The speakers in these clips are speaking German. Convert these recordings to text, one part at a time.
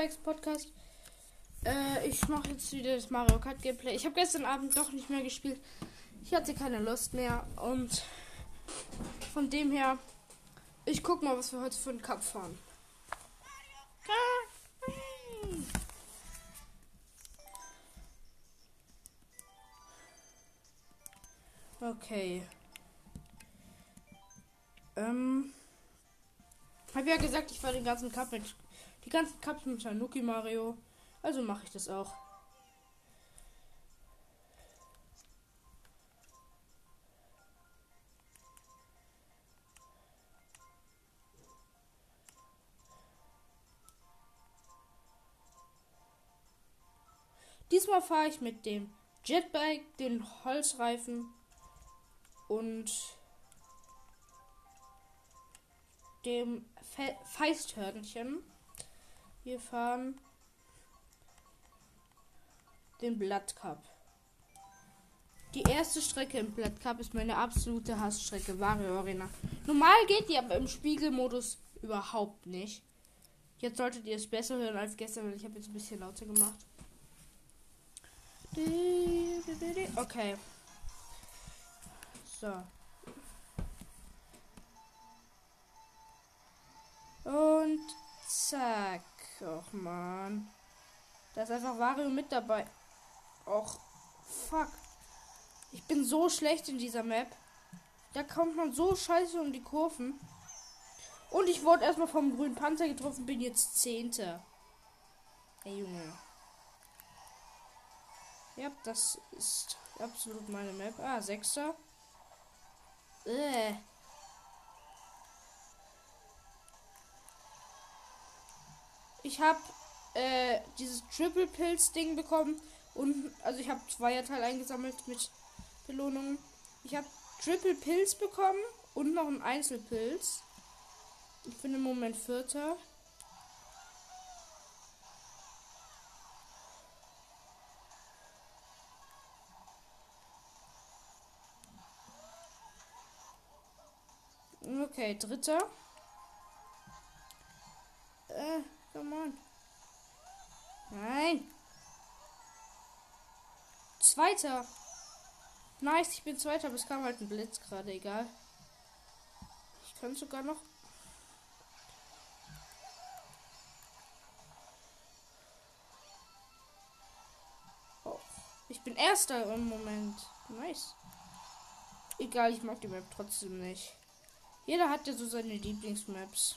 Spikes Podcast. Äh, ich mache jetzt wieder das Mario Kart Gameplay. Ich habe gestern Abend doch nicht mehr gespielt. Ich hatte keine Lust mehr und von dem her, ich guck mal, was wir heute für einen Cup fahren. Okay. Ähm. Hab ja gesagt, ich fahre den ganzen Cup mit. Die ganzen Cups mit Tanuki Mario. Also mache ich das auch. Diesmal fahre ich mit dem Jetbike, den Holzreifen und dem Fe Feisthörnchen. Wir fahren den Blattcup. Die erste Strecke im Blattcup ist meine absolute Hassstrecke, Wario Arena. Normal geht die aber im Spiegelmodus überhaupt nicht. Jetzt solltet ihr es besser hören als gestern, weil ich habe jetzt ein bisschen lauter gemacht. Okay. So. Und zack. Och man. Da ist einfach Wario mit dabei. Och, fuck. Ich bin so schlecht in dieser Map. Da kommt man so scheiße um die Kurven. Und ich wurde erstmal vom grünen Panzer getroffen, bin jetzt Zehnter. Ey, Junge. Ja, das ist absolut meine Map. Ah, Sechster. Äh. Ich habe äh, dieses Triple Pills Ding bekommen und also ich habe Zweierteil eingesammelt mit Belohnungen. Ich habe Triple Pills bekommen und noch einen Einzelpilz. Ich bin im Moment Vierter. Okay, dritter. Äh, come on. Nein. Zweiter. Nice, ich bin zweiter, aber es kam halt ein Blitz gerade, egal. Ich kann sogar noch. Oh, ich bin erster im Moment. Nice. Egal, ich mag die Map trotzdem nicht. Jeder hat ja so seine Lieblingsmaps.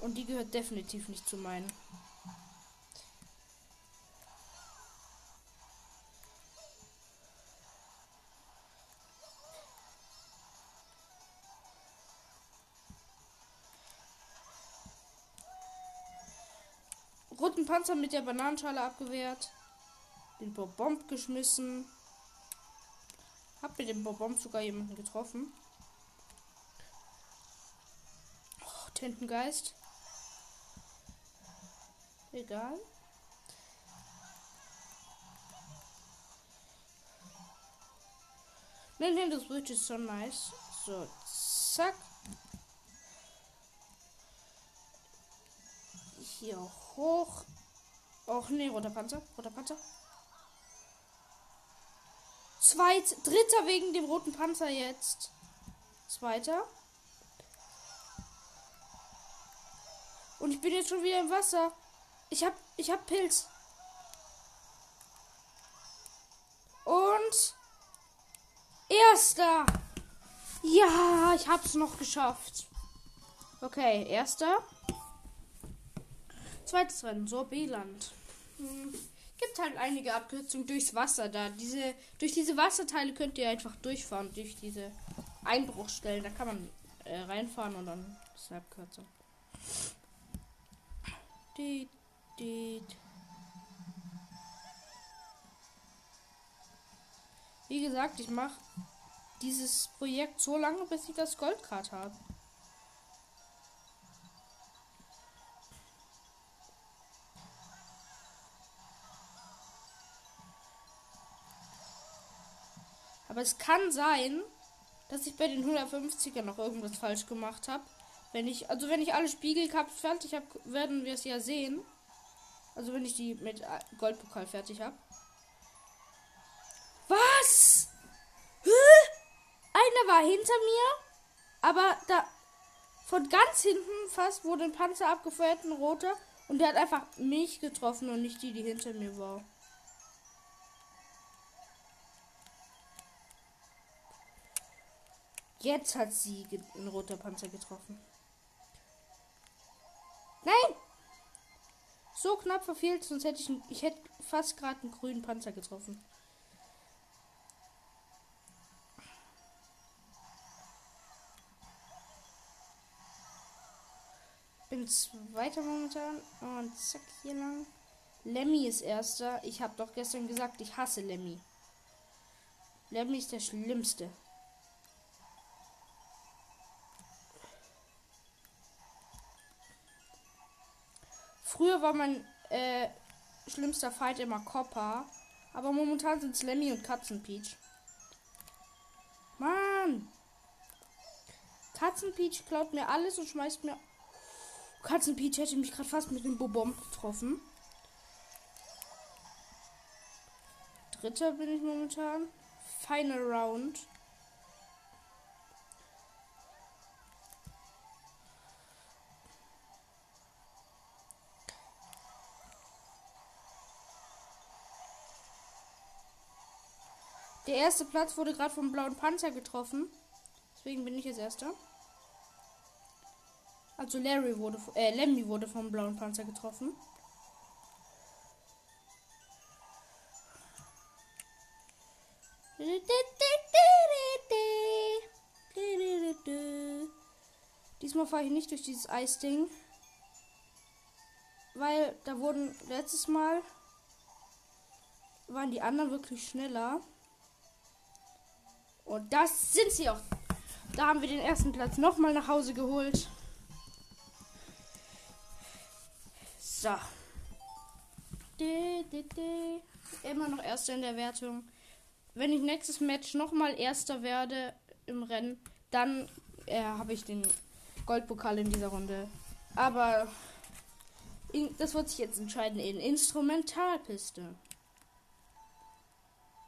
Und die gehört definitiv nicht zu meinen. Roten Panzer mit der Bananenschale abgewehrt. Den Bomb geschmissen. Hab mit dem Bomb sogar jemanden getroffen. Oh, Tintengeist. Egal. Nintendo Switch ist so nice. So, zack. Hier hoch. Och nee, roter Panzer. Roter Panzer. Zweit, dritter wegen dem roten Panzer jetzt. Zweiter. Und ich bin jetzt schon wieder im Wasser. Ich hab, ich hab Pilz. Und erster. Ja, ich hab's noch geschafft. Okay, erster. Zweites Rennen, Sorbeland. Hm. Gibt halt einige Abkürzungen durchs Wasser da. Diese, durch diese Wasserteile könnt ihr einfach durchfahren, durch diese Einbruchstellen. Da kann man äh, reinfahren und dann ist eine Abkürzung. Die, die. Wie gesagt, ich mache dieses Projekt so lange, bis ich das Goldcard habe. Aber es kann sein, dass ich bei den 150er noch irgendwas falsch gemacht habe. Wenn ich, also wenn ich alle Spiegelcups fertig habe, werden wir es ja sehen. Also wenn ich die mit Goldpokal fertig habe. Was? Hä? Einer war hinter mir, aber da von ganz hinten fast wurde ein Panzer abgefeuert, ein roter. Und der hat einfach mich getroffen und nicht die, die hinter mir war. Jetzt hat sie ein roter Panzer getroffen. Nein! So knapp verfehlt, sonst hätte ich, ich hätte fast gerade einen grünen Panzer getroffen. Bin zweiter momentan und zack hier lang. Lemmy ist erster. Ich habe doch gestern gesagt, ich hasse Lemmy. Lemmy ist der schlimmste. Früher war mein äh, schlimmster Fight immer Copper. Aber momentan sind es Lemmy und Katzenpeach. Mann! Katzenpeach klaut mir alles und schmeißt mir. Katzenpeach hätte mich gerade fast mit dem Bobom getroffen. Dritter bin ich momentan. Final Round. Der erste Platz wurde gerade vom blauen Panzer getroffen. Deswegen bin ich jetzt erster. Also Larry wurde, äh, Lemmy wurde vom blauen Panzer getroffen. Diesmal fahre ich nicht durch dieses Eisding. Weil da wurden letztes Mal waren die anderen wirklich schneller. Und das sind sie auch. Da haben wir den ersten Platz nochmal nach Hause geholt. So. Immer noch Erster in der Wertung. Wenn ich nächstes Match nochmal Erster werde im Rennen, dann äh, habe ich den Goldpokal in dieser Runde. Aber das wird sich jetzt entscheiden in Instrumentalpiste.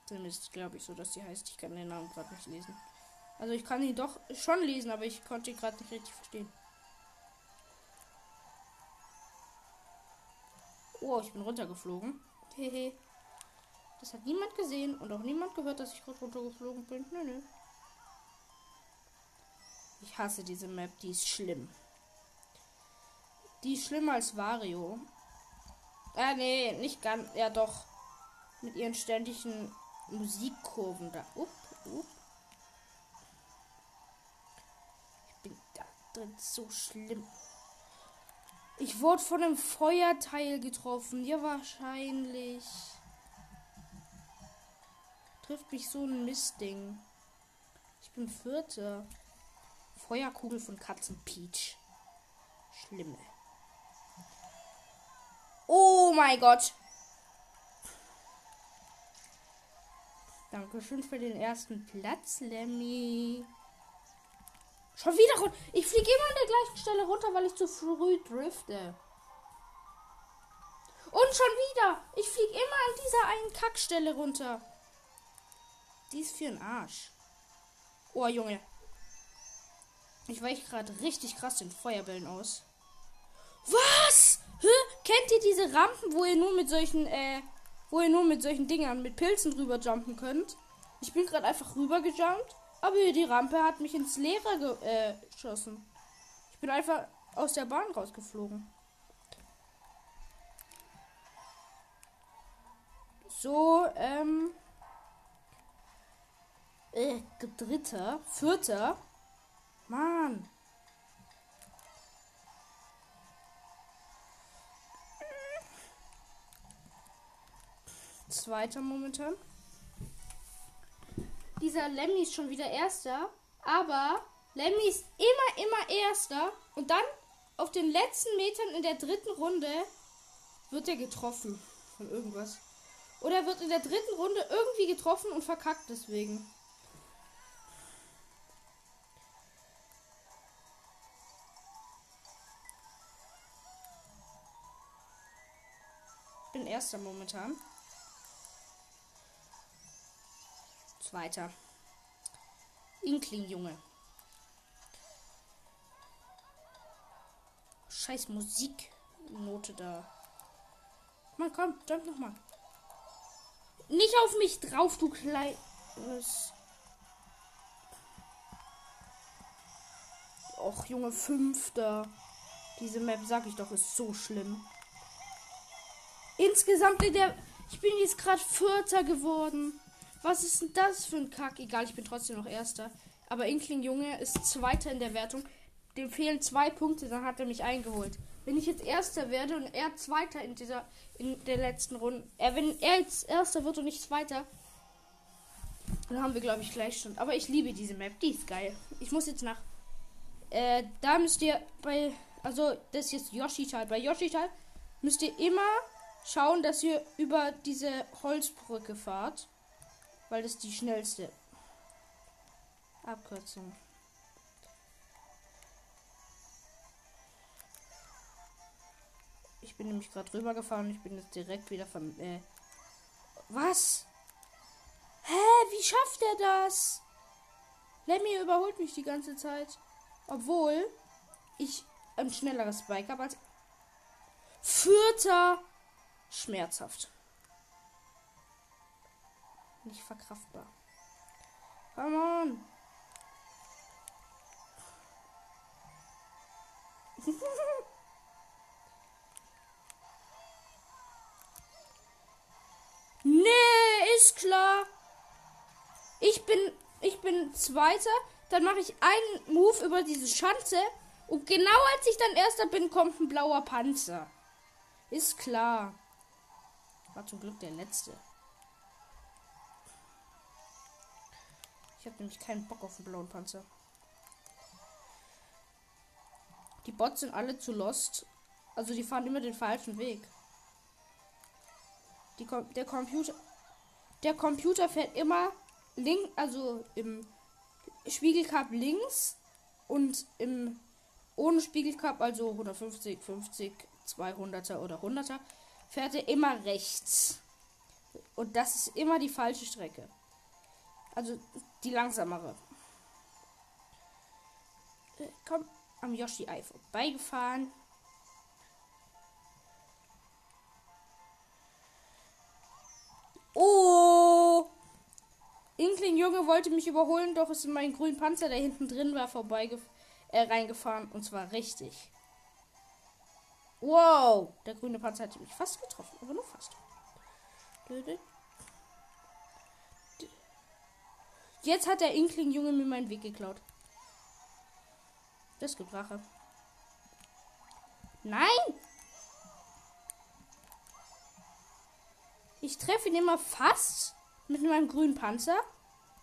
Zumindest glaube ich so, dass sie heißt. Ich kann den Namen gerade nicht lesen. Also ich kann ihn doch schon lesen, aber ich konnte ihn gerade nicht richtig verstehen. Oh, ich bin runtergeflogen. Hehe. Das hat niemand gesehen und auch niemand gehört, dass ich gerade runtergeflogen bin. Nö, nö. Ich hasse diese Map, die ist schlimm. Die ist schlimmer als Wario. Ah, nee, nicht ganz. Ja, doch. Mit ihren ständigen Musikkurven da. Upp, upp. Ich bin da drin so schlimm. Ich wurde von einem Feuerteil getroffen. Ja, wahrscheinlich. Trifft mich so ein Mistding. Ich bin Vierter. Feuerkugel von Katzen Peach. Schlimme. Oh mein Gott. Dankeschön für den ersten Platz, Lemmy. Schon wieder runter. Ich fliege immer an der gleichen Stelle runter, weil ich zu früh drifte. Und schon wieder. Ich fliege immer an dieser einen Kackstelle runter. Die ist für ein Arsch. Oh, Junge. Ich weiche gerade richtig krass den Feuerbällen aus. Was? Hä? Kennt ihr diese Rampen, wo ihr nur mit solchen, äh, wo ihr nur mit solchen Dingern, mit Pilzen drüber jumpen könnt. Ich bin gerade einfach rüber gejumpt, aber die Rampe hat mich ins Leere ge äh, geschossen. Ich bin einfach aus der Bahn rausgeflogen. So, ähm. Äh, dritter, vierter. Mann. Zweiter momentan. Dieser Lemmy ist schon wieder Erster. Aber Lemmy ist immer, immer Erster. Und dann auf den letzten Metern in der dritten Runde wird er getroffen von irgendwas. Oder wird in der dritten Runde irgendwie getroffen und verkackt deswegen. Ich bin erster momentan. Zweiter. Inkling, Junge. Scheiß Musiknote da. Mann, komm, jump nochmal. Nicht auf mich drauf, du kleines. Och, Junge, Fünfter. Diese Map, sag ich doch, ist so schlimm. Insgesamt in der. Ich bin jetzt gerade Vierter geworden. Was ist denn das für ein Kack? Egal, ich bin trotzdem noch Erster. Aber Inkling Junge ist Zweiter in der Wertung. Dem fehlen zwei Punkte, dann hat er mich eingeholt. Wenn ich jetzt Erster werde und er Zweiter in dieser in der letzten Runde, äh, wenn er jetzt Erster wird und nicht Zweiter, dann haben wir glaube ich Gleichstand. Aber ich liebe diese Map, die ist geil. Ich muss jetzt nach. Äh, da müsst ihr bei, also das ist jetzt Yoshi-Teil. Bei Yoshi-Teil müsst ihr immer schauen, dass ihr über diese Holzbrücke fahrt, weil das die schnellste Abkürzung. Ich bin nämlich gerade rübergefahren und ich bin jetzt direkt wieder von. Äh, was? Hä? Wie schafft er das? Lemmy überholt mich die ganze Zeit. Obwohl ich ein schnelleres Bike habe als. Vierter! Schmerzhaft. Nicht verkraftbar. Come on! nee, ist klar. Ich bin, ich bin Zweiter. Dann mache ich einen Move über diese Schanze. Und genau als ich dann Erster bin, kommt ein blauer Panzer. Ist klar. War zum Glück der letzte. Ich habe nämlich keinen Bock auf den blauen Panzer. Die Bots sind alle zu lost. Also die fahren immer den falschen Weg. Die, der Computer. Der Computer fährt immer link, also im Spiegelcup links und im ohne Spiegelcup, also 150, 50, 200er oder 100er, fährt er immer rechts. Und das ist immer die falsche Strecke. Also die langsamere. Äh, komm, am Yoshi Ei vorbeigefahren. Oh! Inkling Junge wollte mich überholen, doch ist in meinen grünen Panzer, der hinten drin war, vorbei äh, reingefahren. Und zwar richtig. Wow! Der grüne Panzer hat mich fast getroffen, aber nur fast. Jetzt hat der Inkling Junge mir meinen Weg geklaut. Das gibt Rache. Nein! Ich treffe ihn immer fast mit meinem grünen Panzer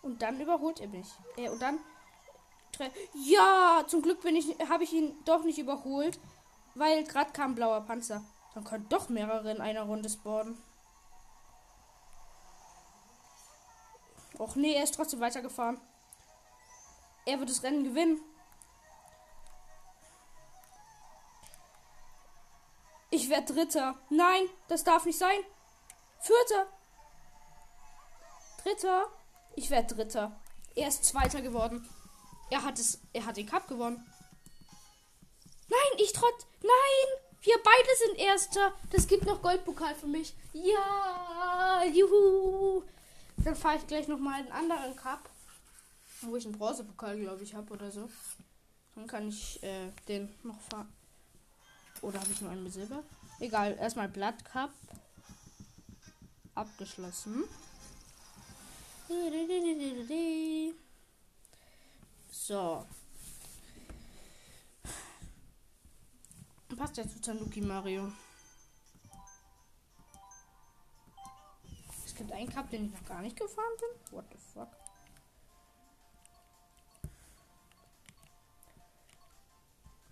und dann überholt er mich. Äh, und dann ja, zum Glück bin ich habe ich ihn doch nicht überholt, weil gerade kam blauer Panzer. Dann können doch mehrere in einer Runde spawnen. Och nee, er ist trotzdem weitergefahren. Er wird das Rennen gewinnen. Ich werde Dritter. Nein, das darf nicht sein. Vierter. Dritter. Ich werde Dritter. Er ist Zweiter geworden. Er hat es. Er hat den Cup gewonnen. Nein, ich trott. Nein! Wir beide sind Erster. Das gibt noch Goldpokal für mich. Ja! Juhu! Dann fahre ich gleich noch mal einen anderen Cup. Wo ich einen Bronzepokal, glaube ich, habe oder so. Dann kann ich äh, den noch fahren. Oder habe ich nur einen mit Silber? Egal, erstmal Blatt Cup. Abgeschlossen. So. Passt ja zu Tanuki Mario. Es gibt einen Cup, den ich noch gar nicht gefahren bin. What the fuck?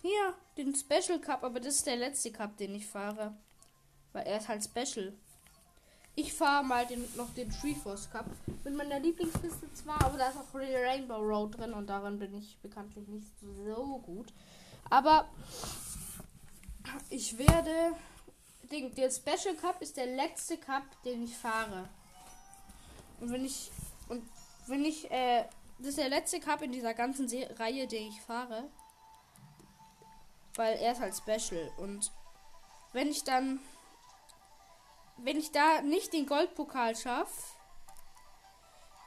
Hier, den Special Cup, aber das ist der letzte Cup, den ich fahre. Weil er ist halt Special. Ich fahre mal den, noch den Treeforce Cup mit meiner Lieblingsliste zwar, aber da ist auch Rainbow Road drin und daran bin ich bekanntlich nicht so gut. Aber ich werde Ding, der Special Cup ist der letzte Cup, den ich fahre. Und wenn ich und wenn ich äh, das ist der letzte Cup in dieser ganzen Se Reihe, den ich fahre, weil er ist halt Special und wenn ich dann wenn ich da nicht den Goldpokal schaffe,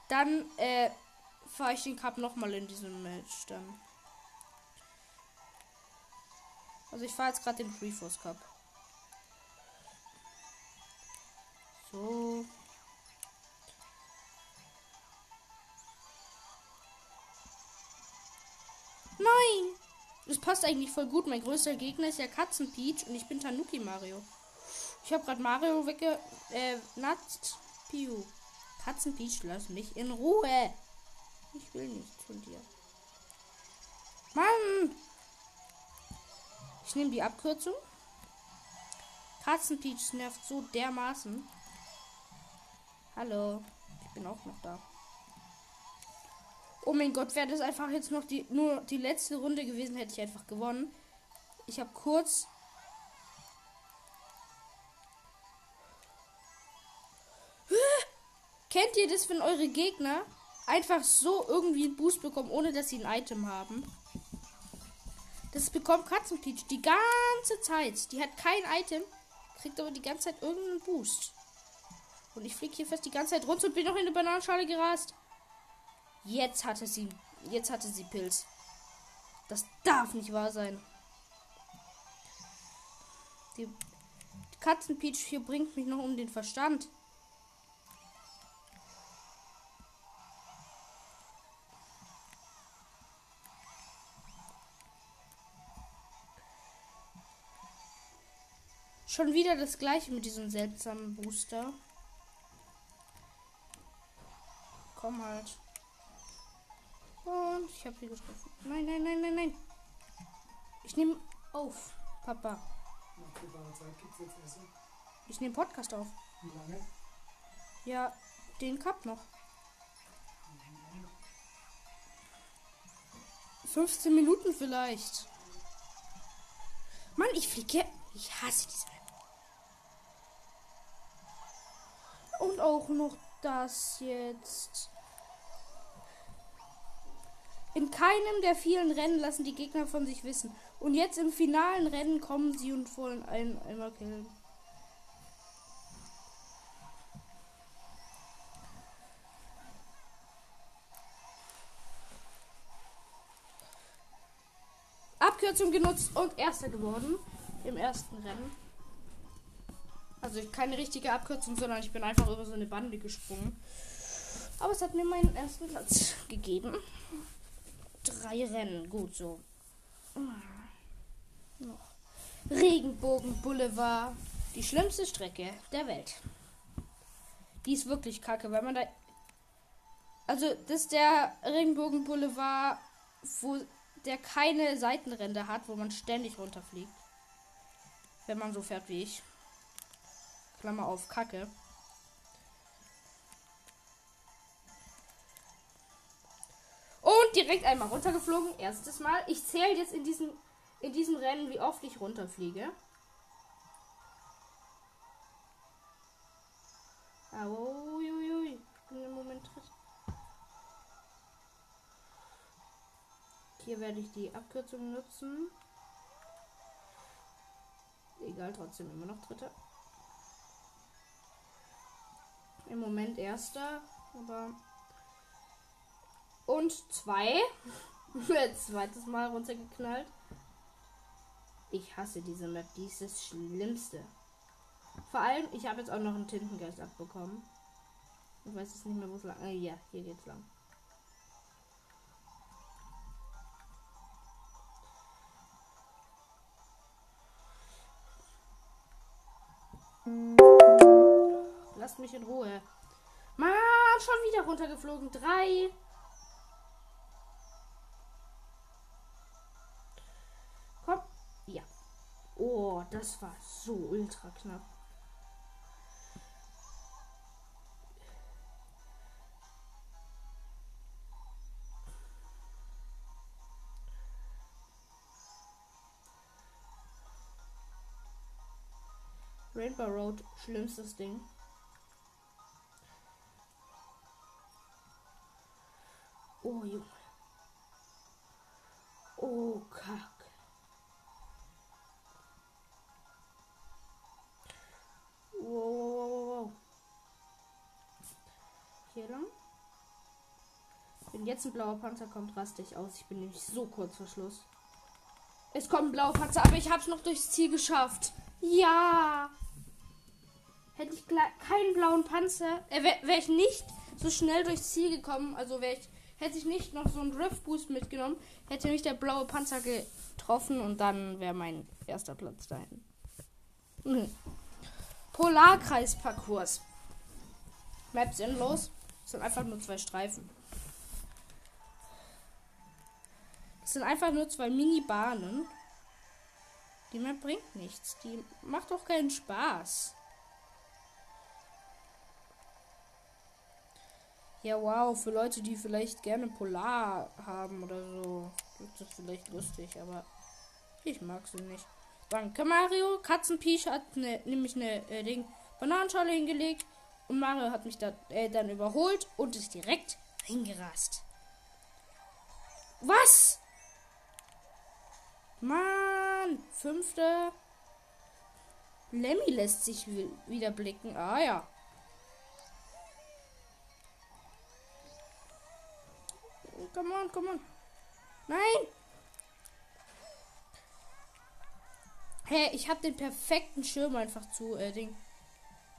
dann äh, fahre ich den Cup nochmal in diesem Match dann. Also ich fahre jetzt gerade den Free Force Cup. So. Nein! Das passt eigentlich voll gut. Mein größter Gegner ist ja Katzen Peach und ich bin Tanuki Mario. Ich habe gerade Mario wegge... Äh, Natzt. Piu. Katzen Peach, lass mich in Ruhe. Ich will nichts von dir. Mann! Ich nehme die Abkürzung. Katzen Peach nervt so dermaßen. Hallo. Ich bin auch noch da. Oh mein Gott, wäre das einfach jetzt noch die nur die letzte Runde gewesen, hätte ich einfach gewonnen. Ich habe kurz Kennt ihr das, wenn eure Gegner einfach so irgendwie einen Boost bekommen, ohne dass sie ein Item haben? Das bekommt Katzenpeach die ganze Zeit. Die hat kein Item, kriegt aber die ganze Zeit irgendeinen Boost. Und ich fliege hier fast die ganze Zeit runter und bin noch in eine Bananenschale gerast. Jetzt hatte sie. Jetzt hatte sie Pilz. Das darf nicht wahr sein. Die Katzenpeach hier bringt mich noch um den Verstand. Schon wieder das gleiche mit diesem seltsamen Booster. Komm halt. Und ich habe hier getroffen. Nein, nein, nein, nein, nein. Ich nehme auf, Papa. Ich nehme Podcast auf. Wie lange? Ja, den Cup noch. 15 Minuten vielleicht. Mann, ich fliege. Ich hasse diese Map. Und auch noch das jetzt. In keinem der vielen Rennen lassen die Gegner von sich wissen. Und jetzt im finalen Rennen kommen sie und wollen einen einmal killen. Abkürzung genutzt und erster geworden im ersten Rennen. Also keine richtige Abkürzung, sondern ich bin einfach über so eine Bande gesprungen. Aber es hat mir meinen ersten Platz gegeben. Drei Rennen, gut so. Regenbogen Boulevard, die schlimmste Strecke der Welt. Die ist wirklich kacke, weil man da. Also, das ist der Regenbogen Boulevard, wo der keine Seitenränder hat, wo man ständig runterfliegt. Wenn man so fährt wie ich. Klammer auf Kacke. Direkt einmal runtergeflogen. Erstes Mal. Ich zähle jetzt in diesem, in diesem Rennen, wie oft ich runterfliege. Ich bin im Moment. Hier werde ich die Abkürzung nutzen. Egal, trotzdem immer noch dritter. Im Moment erster, aber. Und zwei. Zweites Mal runtergeknallt. Ich hasse diese Map, die ist das Schlimmste. Vor allem, ich habe jetzt auch noch einen Tintengeist abbekommen. Ich weiß jetzt nicht mehr, wo es lang. Äh, ja, hier geht's lang. Lasst mich in Ruhe. Mann, schon wieder runtergeflogen. Drei. Das war so ultra knapp. Rainbow Road, schlimmstes Ding. Oh, Junge. Oh, Kack. Jetzt ein blauer Panzer kommt, raste ich aus. Ich bin nämlich so kurz vor Schluss. Es kommt ein blauer Panzer, aber ich hab's noch durchs Ziel geschafft. Ja! Hätte ich keinen blauen Panzer, äh, wäre wär ich nicht so schnell durchs Ziel gekommen, also wäre ich Hätte ich nicht noch so einen Drift Boost mitgenommen, hätte mich der blaue Panzer getroffen und dann wäre mein erster Platz dahin. Mhm. Polarkreisparcours. Map sinnlos. Das sind einfach nur zwei Streifen. Das sind einfach nur zwei Mini-Bahnen. Die Map bringt nichts. Die macht doch keinen Spaß. Ja, wow, für Leute, die vielleicht gerne Polar haben oder so, ist das vielleicht lustig, aber ich mag sie nicht. Danke, Mario. Katzenpiech hat ne, nämlich eine äh, Ding Bananenschale hingelegt und Mario hat mich da, äh, dann überholt und ist direkt reingerast. Was? Mann, fünfte. Lemmy lässt sich wieder blicken. Ah ja. Come on, come on. Nein! Hey, ich habe den perfekten Schirm einfach zu äh, Ding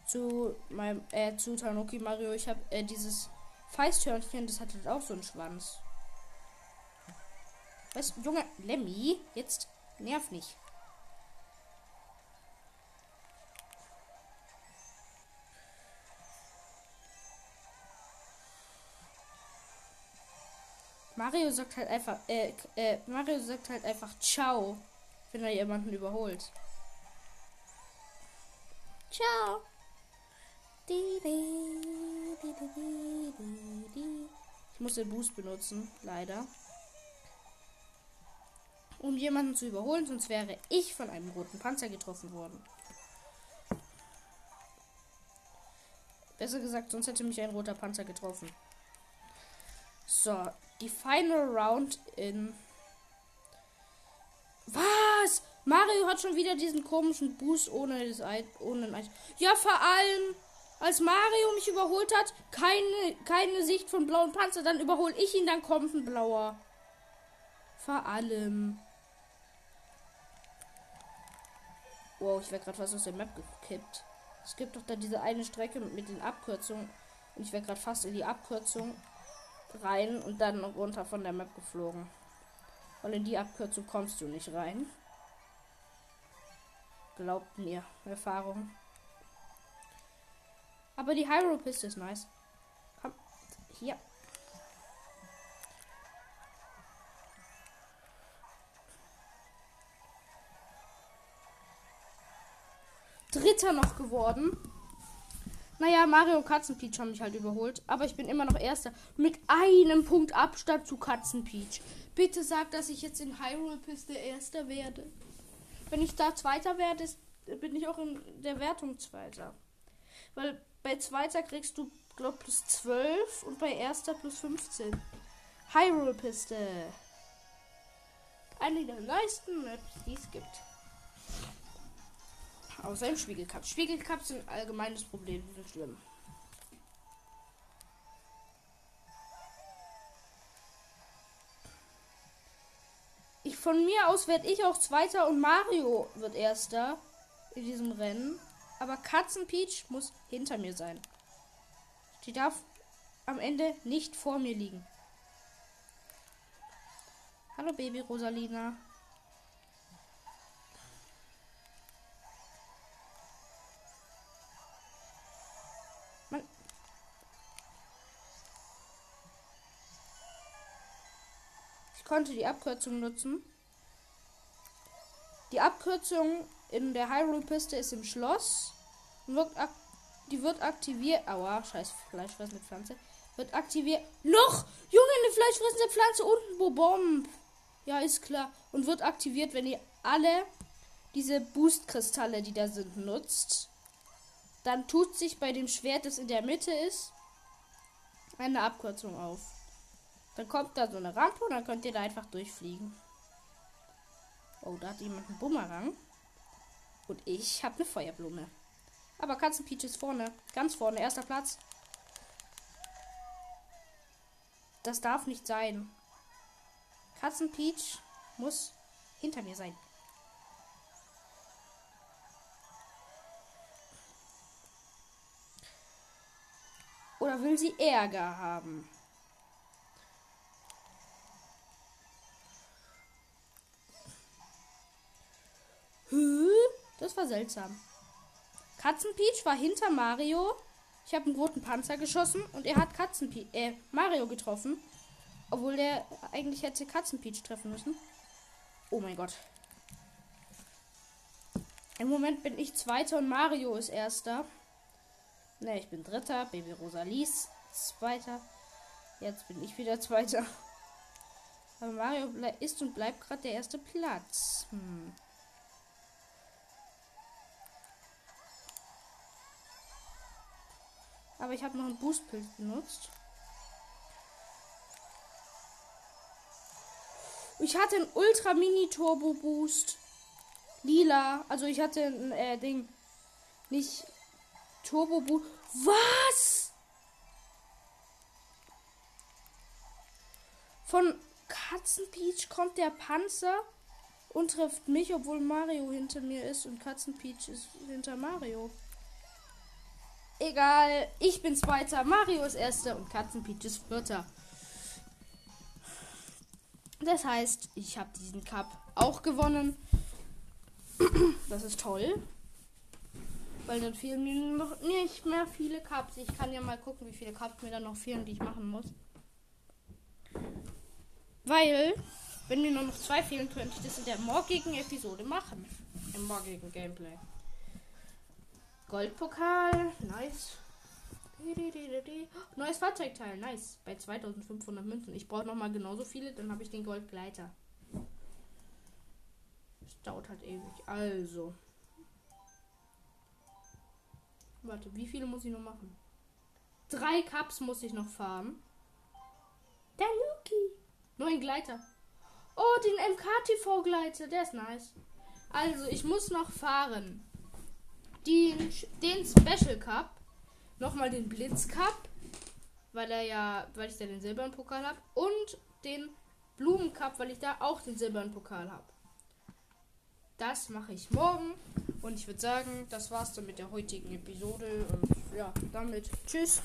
zu meinem äh, zu Tanuki Mario. Ich habe äh, dieses Feisthörnchen, das hat halt auch so einen Schwanz. Was, Junge Lemmy, jetzt nerv nicht. Mario sagt halt einfach, äh, äh, Mario sagt halt einfach Ciao, wenn er jemanden überholt. Ciao. Ich muss den Boost benutzen, leider. Um jemanden zu überholen, sonst wäre ich von einem roten Panzer getroffen worden. Besser gesagt, sonst hätte mich ein roter Panzer getroffen. So, die Final Round in. Was? Mario hat schon wieder diesen komischen Boost ohne das Ei, ohne ein Ja, vor allem, als Mario mich überholt hat, keine, keine Sicht von blauen Panzer, dann überhole ich ihn, dann kommt ein blauer. Vor allem. Wow, ich wäre gerade fast aus der Map gekippt. Es gibt doch da diese eine Strecke mit den Abkürzungen. Und ich wäre gerade fast in die Abkürzung rein und dann runter von der Map geflogen. Weil in die Abkürzung kommst du nicht rein. Glaubt mir, Erfahrung. Aber die Hyrule Piste ist nice. Komm, hier. Dritter noch geworden. Naja, Mario und Katzenpeach haben mich halt überholt. Aber ich bin immer noch Erster. Mit einem Punkt Abstand zu Katzenpeach. Bitte sag, dass ich jetzt in Hyrule-Piste Erster werde. Wenn ich da Zweiter werde, bin ich auch in der Wertung Zweiter. Weil bei Zweiter kriegst du, glaub plus 12 und bei Erster plus 15. Hyrule-Piste. Eine der neuesten Maps, die es gibt. Außer im Spiegelcup. Spiegelcups sind ein allgemeines Problem. Die sind schlimm. Ich, von mir aus werde ich auch Zweiter und Mario wird Erster in diesem Rennen. Aber Katzenpeach muss hinter mir sein. Die darf am Ende nicht vor mir liegen. Hallo Baby Rosalina. Konnte die Abkürzung nutzen. Die Abkürzung in der Hyrule-Piste ist im Schloss. Wird die wird aktiviert. Aua, scheiß Fleischfressende Pflanze. Wird aktiviert. Noch! Junge, eine fleischfressende Pflanze und ein Bobomb. Ja, ist klar. Und wird aktiviert, wenn ihr alle diese Boost-Kristalle, die da sind, nutzt, dann tut sich bei dem Schwert, das in der Mitte ist, eine Abkürzung auf. Dann kommt da so eine Rampe und dann könnt ihr da einfach durchfliegen. Oh, da hat jemand einen Bumerang. Und ich habe eine Feuerblume. Aber Katzenpeach ist vorne. Ganz vorne. Erster Platz. Das darf nicht sein. Katzenpeach muss hinter mir sein. Oder will sie Ärger haben? Hä? Das war seltsam. Katzenpeach war hinter Mario. Ich habe einen roten Panzer geschossen und er hat Katzenpeach, äh, Mario getroffen. Obwohl der eigentlich hätte Katzenpeach treffen müssen. Oh mein Gott. Im Moment bin ich Zweiter und Mario ist Erster. Ne, ich bin Dritter. Baby Rosalie Zweiter. Jetzt bin ich wieder Zweiter. Aber Mario ist und bleibt gerade der erste Platz. Hm. Aber ich habe noch einen Boostpilz benutzt. Ich hatte einen Ultra Mini Turbo Boost. Lila. Also ich hatte ein äh, Ding. Nicht Turbo Boost. Was? Von Katzenpeach kommt der Panzer und trifft mich, obwohl Mario hinter mir ist und Katzenpeach ist hinter Mario. Egal, ich bin Zweiter, Mario ist Erster und Katzenpeach ist Vierter. Das heißt, ich habe diesen Cup auch gewonnen. Das ist toll. Weil dann fehlen mir noch nicht mehr viele Cups. Ich kann ja mal gucken, wie viele Cups mir dann noch fehlen, die ich machen muss. Weil, wenn mir nur noch zwei fehlen, könnte ich das in der morgigen Episode machen. Im morgigen Gameplay. Goldpokal, nice. Neues Fahrzeugteil, nice. Bei 2500 Münzen. Ich brauche noch mal genauso viele, dann habe ich den Goldgleiter. Es dauert halt ewig. Also. Warte, wie viele muss ich noch machen? Drei Cups muss ich noch fahren. Der Luki. Neuen Gleiter. Oh, den MKTV-Gleiter. Der ist nice. Also, ich muss noch fahren den, den Special Cup, nochmal den Blitz Cup, weil er ja, weil ich da den silbernen Pokal habe, und den Blumen Cup, weil ich da auch den silbernen Pokal habe. Das mache ich morgen. Und ich würde sagen, das war's dann mit der heutigen Episode. Und ja, damit tschüss.